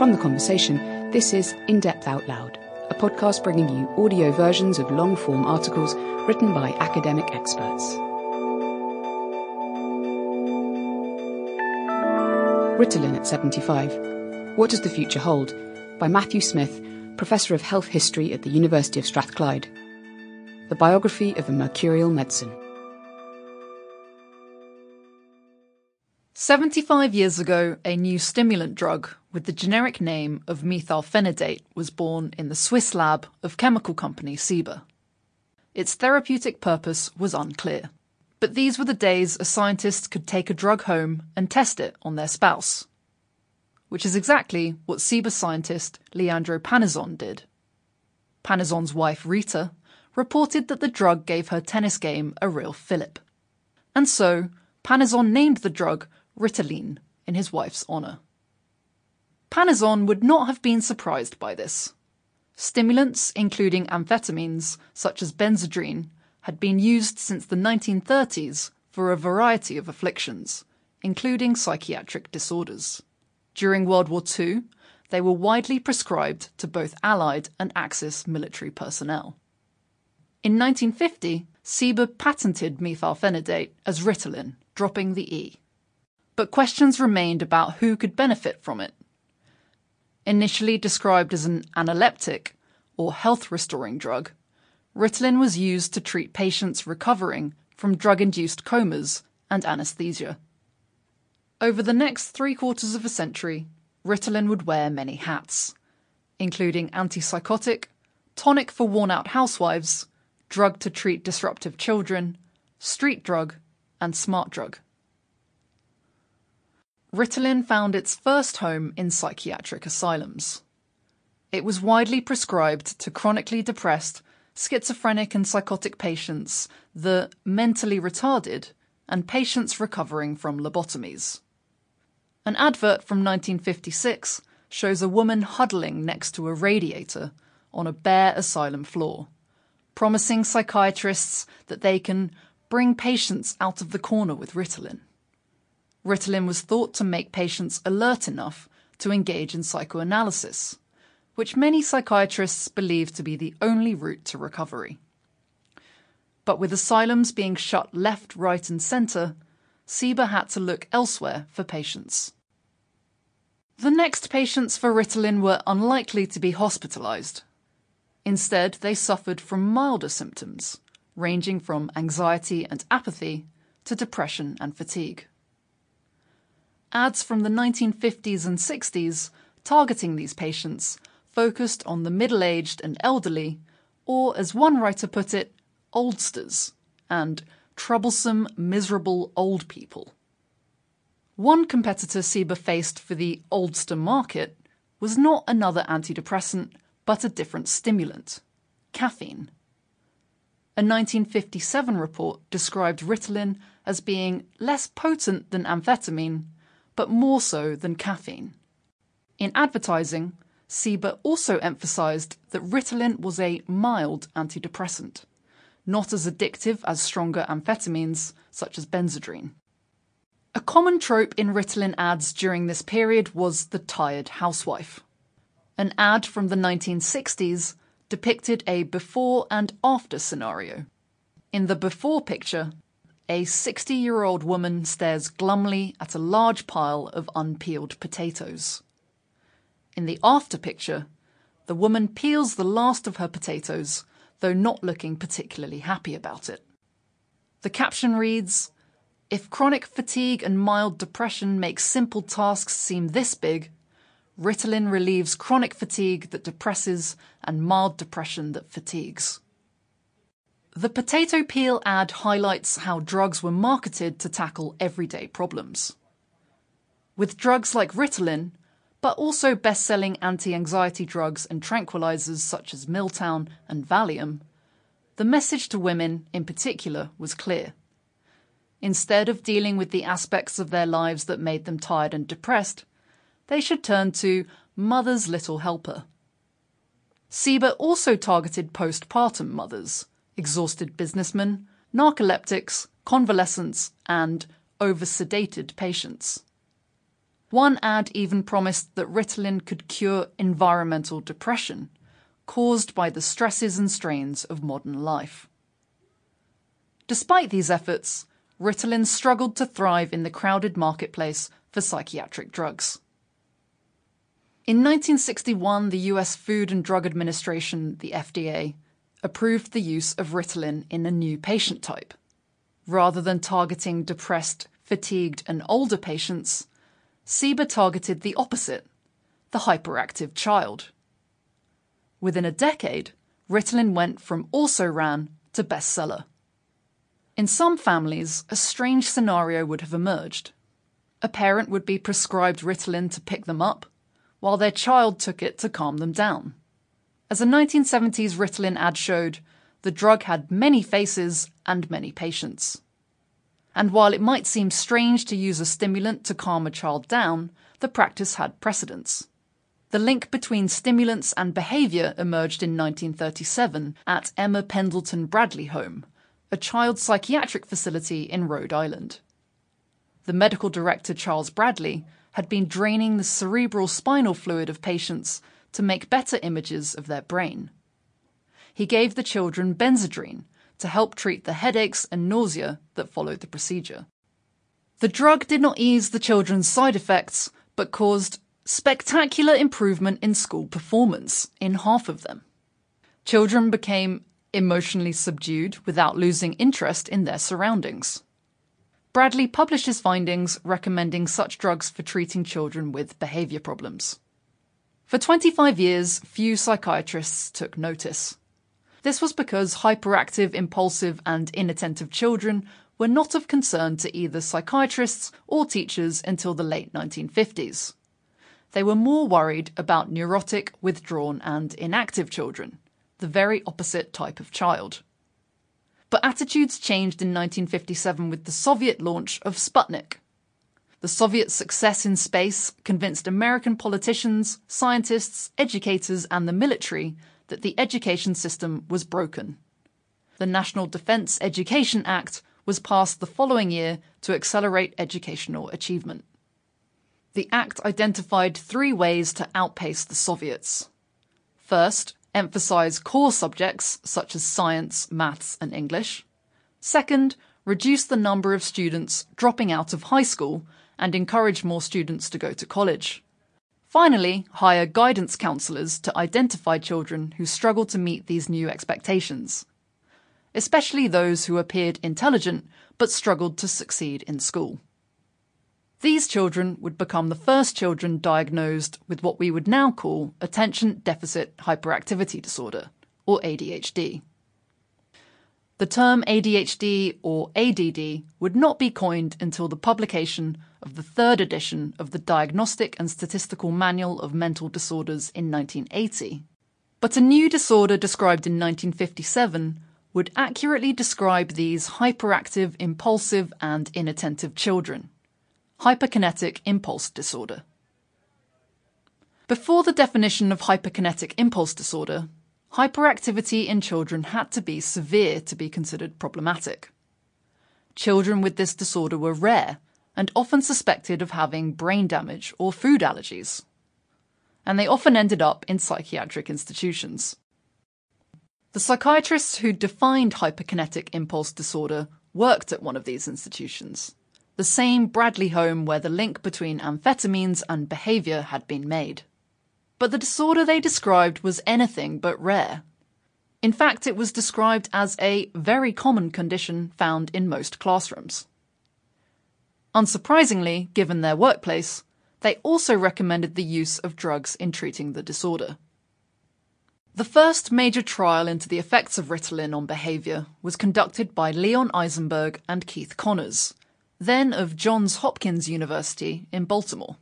From the conversation, this is In Depth Out Loud, a podcast bringing you audio versions of long form articles written by academic experts. Ritalin at 75 What Does the Future Hold? by Matthew Smith, Professor of Health History at the University of Strathclyde. The biography of a mercurial medicine. 75 years ago, a new stimulant drug with the generic name of methylphenidate was born in the Swiss lab of chemical company Ciba. Its therapeutic purpose was unclear. But these were the days a scientist could take a drug home and test it on their spouse. Which is exactly what Ciba scientist Leandro Panizzon did. Panizzon's wife Rita reported that the drug gave her tennis game a real fillip. And so, Panizzon named the drug Ritalin in his wife's honour. Panizzon would not have been surprised by this. Stimulants, including amphetamines, such as Benzedrine, had been used since the 1930s for a variety of afflictions, including psychiatric disorders. During World War II, they were widely prescribed to both Allied and Axis military personnel. In 1950, Ciba patented methylphenidate as Ritalin, dropping the E but questions remained about who could benefit from it. Initially described as an analeptic, or health restoring drug, Ritalin was used to treat patients recovering from drug induced comas and anesthesia. Over the next three quarters of a century, Ritalin would wear many hats, including antipsychotic, tonic for worn out housewives, drug to treat disruptive children, street drug, and smart drug. Ritalin found its first home in psychiatric asylums. It was widely prescribed to chronically depressed, schizophrenic, and psychotic patients, the mentally retarded, and patients recovering from lobotomies. An advert from 1956 shows a woman huddling next to a radiator on a bare asylum floor, promising psychiatrists that they can bring patients out of the corner with Ritalin. Ritalin was thought to make patients alert enough to engage in psychoanalysis, which many psychiatrists believe to be the only route to recovery. But with asylums being shut left, right, and centre, Ciba had to look elsewhere for patients. The next patients for Ritalin were unlikely to be hospitalised. Instead, they suffered from milder symptoms, ranging from anxiety and apathy to depression and fatigue ads from the 1950s and 60s targeting these patients focused on the middle aged and elderly, or as one writer put it, oldsters, and troublesome, miserable old people. One competitor Ciba faced for the oldster market was not another antidepressant, but a different stimulant caffeine. A 1957 report described Ritalin as being less potent than amphetamine but more so than caffeine. In advertising, Ciba also emphasized that Ritalin was a mild antidepressant, not as addictive as stronger amphetamines such as Benzedrine. A common trope in Ritalin ads during this period was the tired housewife. An ad from the 1960s depicted a before and after scenario. In the before picture, a 60 year old woman stares glumly at a large pile of unpeeled potatoes. In the after picture, the woman peels the last of her potatoes, though not looking particularly happy about it. The caption reads If chronic fatigue and mild depression make simple tasks seem this big, Ritalin relieves chronic fatigue that depresses and mild depression that fatigues. The potato peel ad highlights how drugs were marketed to tackle everyday problems. With drugs like Ritalin, but also best selling anti anxiety drugs and tranquilizers such as Miltown and Valium, the message to women in particular was clear. Instead of dealing with the aspects of their lives that made them tired and depressed, they should turn to Mother's Little Helper. Ciba also targeted postpartum mothers exhausted businessmen, narcoleptics, convalescents, and over-sedated patients. One ad even promised that Ritalin could cure environmental depression caused by the stresses and strains of modern life. Despite these efforts, Ritalin struggled to thrive in the crowded marketplace for psychiatric drugs. In 1961, the US Food and Drug Administration, the FDA, approved the use of Ritalin in a new patient type. Rather than targeting depressed, fatigued, and older patients, Ciba targeted the opposite the hyperactive child. Within a decade, Ritalin went from also ran to bestseller. In some families, a strange scenario would have emerged. A parent would be prescribed Ritalin to pick them up, while their child took it to calm them down. As a 1970s Ritalin ad showed, the drug had many faces and many patients. And while it might seem strange to use a stimulant to calm a child down, the practice had precedence. The link between stimulants and behavior emerged in 1937 at Emma Pendleton Bradley Home, a child psychiatric facility in Rhode Island. The medical director Charles Bradley had been draining the cerebral spinal fluid of patients to make better images of their brain. He gave the children Benzedrine to help treat the headaches and nausea that followed the procedure. The drug did not ease the children's side effects, but caused spectacular improvement in school performance in half of them. Children became emotionally subdued without losing interest in their surroundings. Bradley published his findings recommending such drugs for treating children with behavior problems. For 25 years, few psychiatrists took notice. This was because hyperactive, impulsive, and inattentive children were not of concern to either psychiatrists or teachers until the late 1950s. They were more worried about neurotic, withdrawn, and inactive children, the very opposite type of child. But attitudes changed in 1957 with the Soviet launch of Sputnik. The Soviet success in space convinced American politicians, scientists, educators, and the military that the education system was broken. The National Defense Education Act was passed the following year to accelerate educational achievement. The act identified three ways to outpace the Soviets. First, emphasize core subjects such as science, maths, and English. Second, reduce the number of students dropping out of high school and encourage more students to go to college. Finally, hire guidance counselors to identify children who struggle to meet these new expectations, especially those who appeared intelligent but struggled to succeed in school. These children would become the first children diagnosed with what we would now call attention deficit hyperactivity disorder, or ADHD. The term ADHD or ADD would not be coined until the publication of the third edition of the Diagnostic and Statistical Manual of Mental Disorders in 1980. But a new disorder described in 1957 would accurately describe these hyperactive, impulsive, and inattentive children hyperkinetic impulse disorder. Before the definition of hyperkinetic impulse disorder, hyperactivity in children had to be severe to be considered problematic. Children with this disorder were rare and often suspected of having brain damage or food allergies. And they often ended up in psychiatric institutions. The psychiatrists who defined hyperkinetic impulse disorder worked at one of these institutions the same Bradley home where the link between amphetamines and behaviour had been made. But the disorder they described was anything but rare. In fact, it was described as a very common condition found in most classrooms. Unsurprisingly, given their workplace, they also recommended the use of drugs in treating the disorder. The first major trial into the effects of Ritalin on behaviour was conducted by Leon Eisenberg and Keith Conners then of Johns Hopkins University in Baltimore.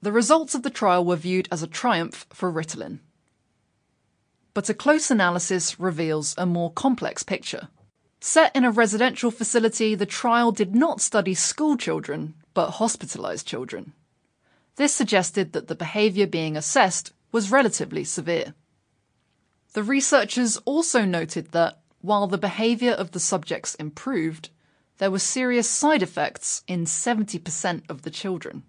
The results of the trial were viewed as a triumph for Ritalin. But a close analysis reveals a more complex picture. Set in a residential facility, the trial did not study school children, but hospitalized children. This suggested that the behavior being assessed was relatively severe. The researchers also noted that, while the behavior of the subjects improved, there were serious side effects in 70% of the children.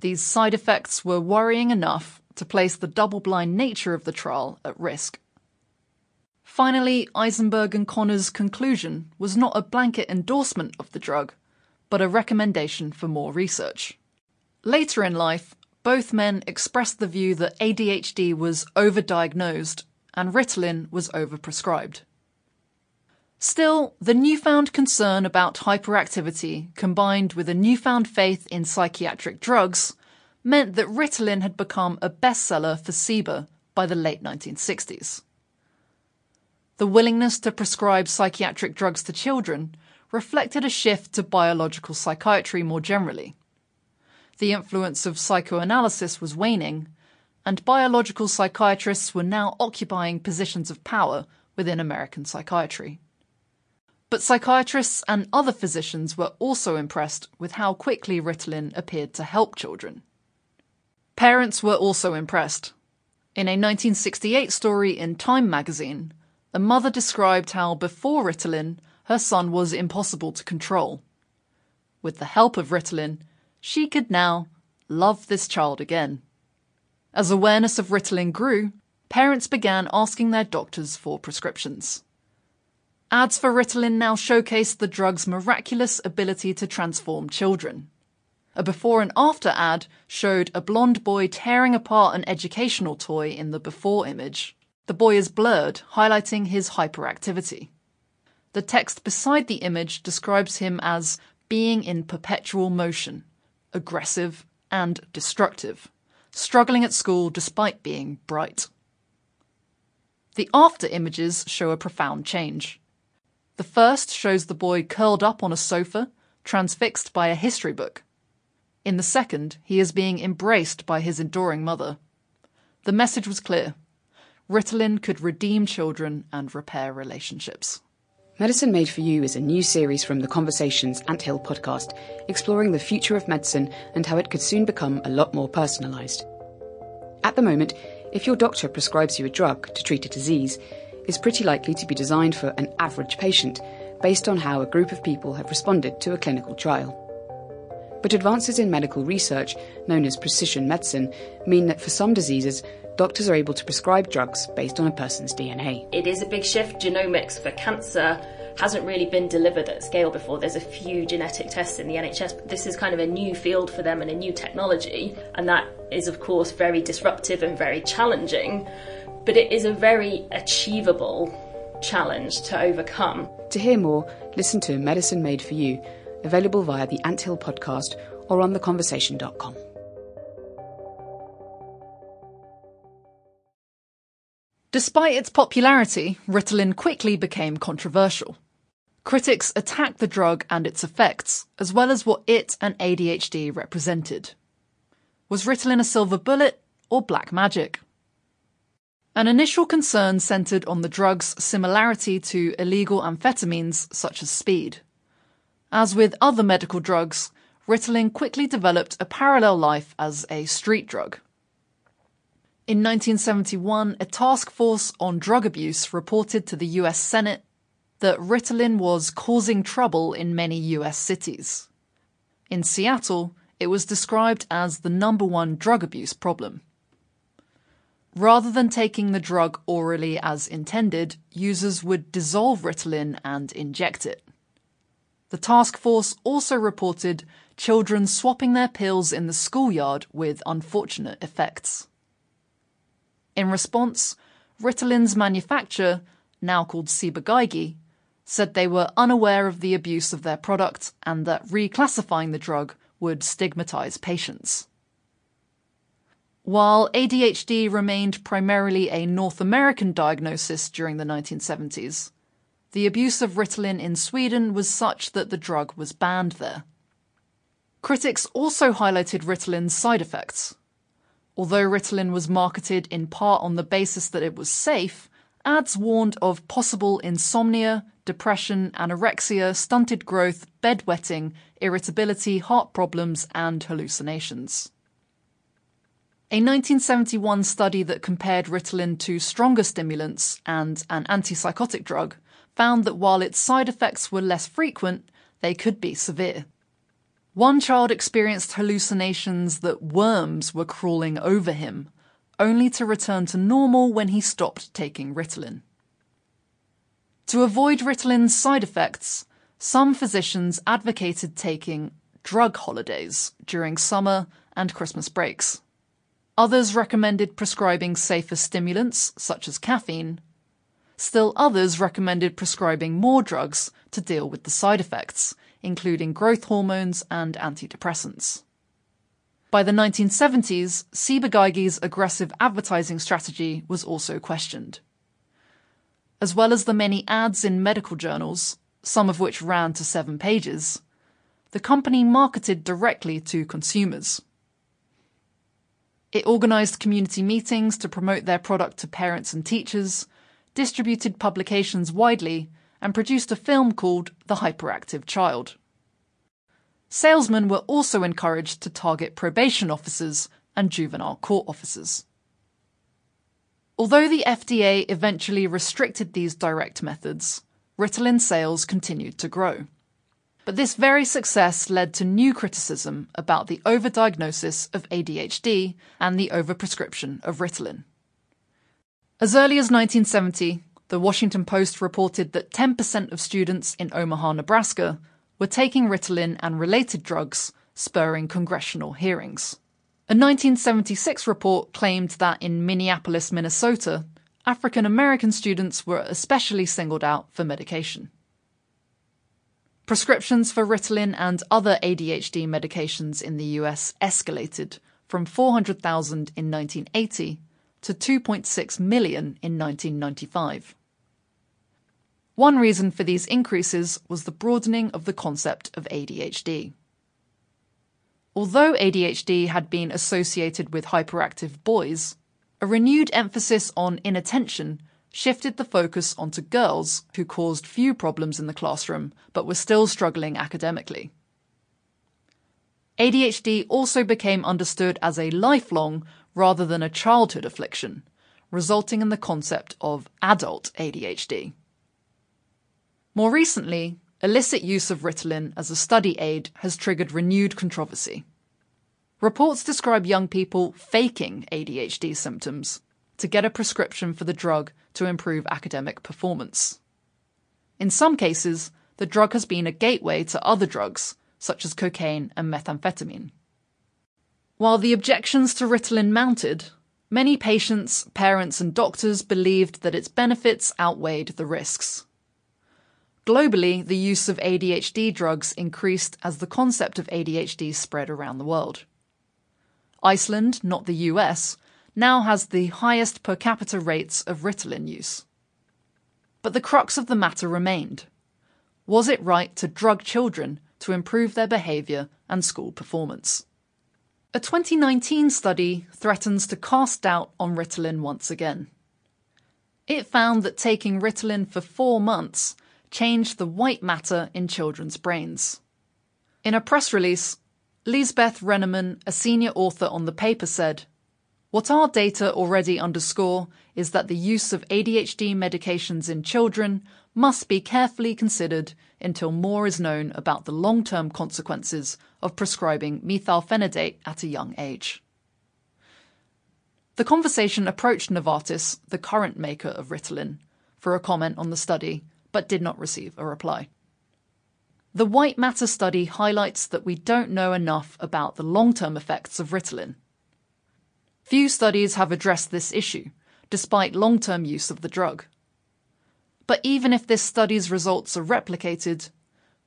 these side effects were worrying enough to place the double blind nature of the trial at risk. Finally, Eisenberg and Conners' conclusion was not a blanket endorsement of the drug, but a recommendation for more research. Later in life, both men expressed the view that ADHD was overdiagnosed and Ritalin was overprescribed. Still, the newfound concern about hyperactivity combined with a newfound faith in psychiatric drugs meant that Ritalin had become a bestseller for Ciba by the late 1960s. The willingness to prescribe psychiatric drugs to children reflected a shift to biological psychiatry more generally. The influence of psychoanalysis was waning, and biological psychiatrists were now occupying positions of power within American psychiatry. But psychiatrists and other physicians were also impressed with how quickly Ritalin appeared to help children. Parents were also impressed. In a 1968 story in Time magazine, a mother described how before Ritalin, her son was impossible to control. With the help of Ritalin, she could now love this child again. As awareness of Ritalin grew, parents began asking their doctors for prescriptions. Ads for Ritalin now showcased the drug's miraculous ability to transform children. A before and after ad showed a blond boy tearing apart an educational toy in the before image. The boy is blurred, highlighting his hyperactivity. The text beside the image describes him as being in perpetual motion, aggressive, and destructive struggling at school despite being bright. The after images show a profound change. The first shows the boy curled up on a sofa, transfixed by a history book. In the second, he is being embraced by his adoring mother. The message was clear Ritalin could redeem children and repair relationships. Medicine Made for You is a new series from the Conversations Anthill podcast, exploring the future of medicine and how it could soon become a lot more personalised. At the moment, if your doctor prescribes you a drug to treat a disease, it's pretty likely to be designed for an average patient based on how a group of people have responded to a clinical trial. But advances in medical research, known as precision medicine, mean that for some diseases, doctors are able to prescribe drugs based on a person's DNA. It is a big shift. Genomics for cancer hasn't really been delivered at scale before. There's a few genetic tests in the NHS, but this is kind of a new field for them and a new technology, and that is, of course, very disruptive and very challenging, but it is a very achievable challenge to overcome. To hear more, listen to Medicine Made for You, available via the Anthill podcast or on theconversation.com. Despite its popularity, Ritalin quickly became controversial. Critics attacked the drug and its effects, as well as what it and ADHD represented. Was Ritalin a silver bullet or black magic? An initial concern centered on the drug's similarity to illegal amphetamines such as speed. As with other medical drugs, Ritalin quickly developed a parallel life as a street drug. In 1971, a task force on drug abuse reported to the US Senate that Ritalin was causing trouble in many US cities. In Seattle, it was described as the number one drug abuse problem. Rather than taking the drug orally as intended, users would dissolve Ritalin and inject it. The task force also reported children swapping their pills in the schoolyard with unfortunate effects. In response, Ritalin's manufacturer, now called Ciba-Geigy, said they were unaware of the abuse of their product and that reclassifying the drug would stigmatize patients. While ADHD remained primarily a North American diagnosis during the 1970s, the abuse of Ritalin in Sweden was such that the drug was banned there. Critics also highlighted Ritalin's side effects, Although Ritalin was marketed in part on the basis that it was safe, ads warned of possible insomnia, depression, anorexia, stunted growth, bedwetting, irritability, heart problems, and hallucinations. A 1971 study that compared Ritalin to stronger stimulants and an antipsychotic drug found that while its side effects were less frequent, they could be severe. One child experienced hallucinations that worms were crawling over him, only to return to normal when he stopped taking Ritalin. To avoid Ritalin's side effects, some physicians advocated taking drug holidays during summer and Christmas breaks. Others recommended prescribing safer stimulants, such as caffeine. Still others recommended prescribing more drugs to deal with the side effects, including growth hormones and antidepressants. By the 1970s, Ciba-Geigy's aggressive advertising strategy was also questioned. As well as the many ads in medical journals, some of which ran to seven pages, the company marketed directly to consumers. It organised community meetings to promote their product to parents and teachers, distributed publications widely, and produced a film called The Hyperactive Child. Salesmen were also encouraged to target probation officers and juvenile court officers. Although the FDA eventually restricted these direct methods, Ritalin sales continued to grow. But this very success led to new criticism about the overdiagnosis of ADHD and the overprescription of Ritalin. As early as 1970, the Washington Post reported that 10% of students in Omaha, Nebraska were taking Ritalin and related drugs, spurring congressional hearings. A 1976 report claimed that in Minneapolis, Minnesota, African American students were especially singled out for medication. Prescriptions for Ritalin and other ADHD medications in the US escalated from 400,000 in 1980 to 2.6 million in 1995. One reason for these increases was the broadening of the concept of ADHD. Although ADHD had been associated with hyperactive boys, a renewed emphasis on inattention shifted the focus onto girls who caused few problems in the classroom but were still struggling academically. ADHD also became understood as a lifelong rather than a childhood affliction, resulting in the concept of adult ADHD. More recently, illicit use of Ritalin as a study aid has triggered renewed controversy. Reports describe young people faking ADHD symptoms to get a prescription for the drug to improve academic performance. In some cases, the drug has been a gateway to other drugs, such as cocaine and methamphetamine. While the objections to Ritalin mounted, many patients, parents, and doctors believed that its benefits outweighed the risks. Globally, the use of ADHD drugs increased as the concept of ADHD spread around the world. Iceland, not the US, now has the highest per capita rates of Ritalin use. But the crux of the matter remained. Was it right to drug children to improve their behaviour and school performance? A 2019 study threatens to cast doubt on Ritalin once again. It found that taking Ritalin for four months changed the white matter in children's brains. In a press release, Liesbeth Reneman, a senior author on the paper, said what our data already underscore is that the use of ADHD medications in children must be carefully considered until more is known about the long term consequences of prescribing methylphenidate at a young age. The conversation approached Novartis, the current maker of Ritalin, for a comment on the study, but did not receive a reply. The White Matter study highlights that we don't know enough about the long term effects of Ritalin Few studies have addressed this issue, despite long term use of the drug. But even if this study's results are replicated,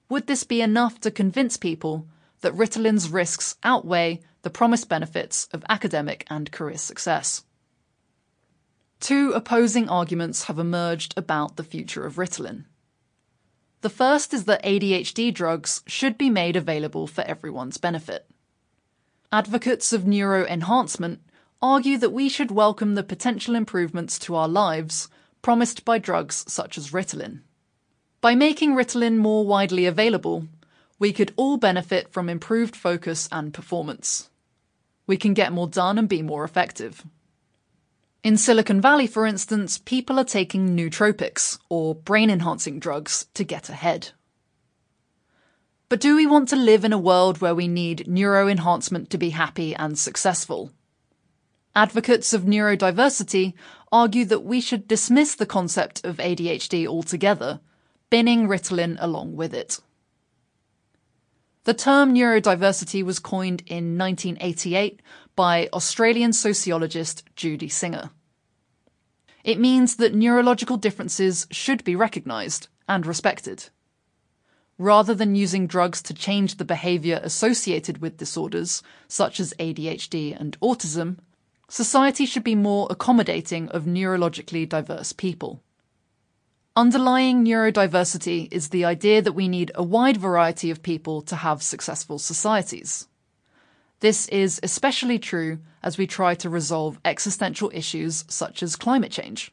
would this be enough to convince people that Ritalin's risks outweigh the promised benefits of academic and career success? Two opposing arguments have emerged about the future of Ritalin. The first is that ADHD drugs should be made available for everyone's benefit. Advocates of neuroenhancement argue that we should welcome the potential improvements to our lives promised by drugs such as Ritalin. By making Ritalin more widely available, we could all benefit from improved focus and performance. We can get more done and be more effective. In Silicon Valley, for instance, people are taking nootropics, or brain enhancing drugs, to get ahead. But do we want to live in a world where we need neuroenhancement to be happy and successful? Advocates of neurodiversity argue that we should dismiss the concept of ADHD altogether, binning Ritalin along with it. The term neurodiversity was coined in 1988 by Australian sociologist Judy Singer. It means that neurological differences should be recognised and respected. Rather than using drugs to change the behaviour associated with disorders, such as ADHD and autism, society should be more accommodating of neurologically diverse people. Underlying neurodiversity is the idea that we need a wide variety of people to have successful societies. This is especially true as we try to resolve existential issues such as climate change.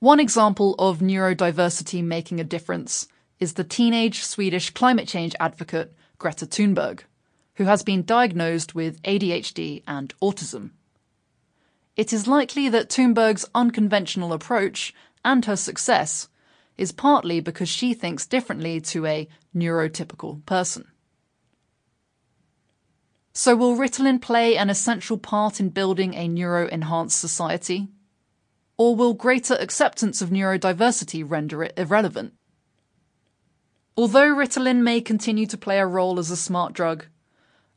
One example of neurodiversity making a difference is the teenage Swedish climate change advocate Greta Thunberg, who has been diagnosed with ADHD and autism. It is likely that Thunberg's unconventional approach and her success is partly because she thinks differently to a neurotypical person. So, will Ritalin play an essential part in building a neuro enhanced society? Or will greater acceptance of neurodiversity render it irrelevant? Although Ritalin may continue to play a role as a smart drug,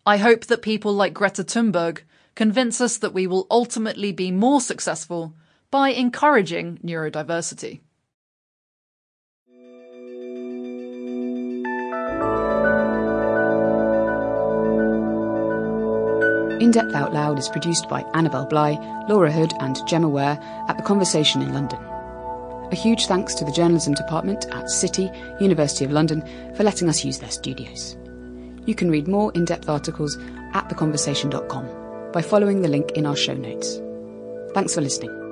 I hope that people like Greta Thunberg convince us that we will ultimately be more successful by encouraging neurodiversity. In Depth Out Loud is produced by Annabel Bligh, Laura Hood, and Gemma Ware at The Conversation in London. A huge thanks to the Journalism Department at City, University of London, for letting us use their studios. You can read more in depth articles at theconversation.com by following the link in our show notes. Thanks for listening.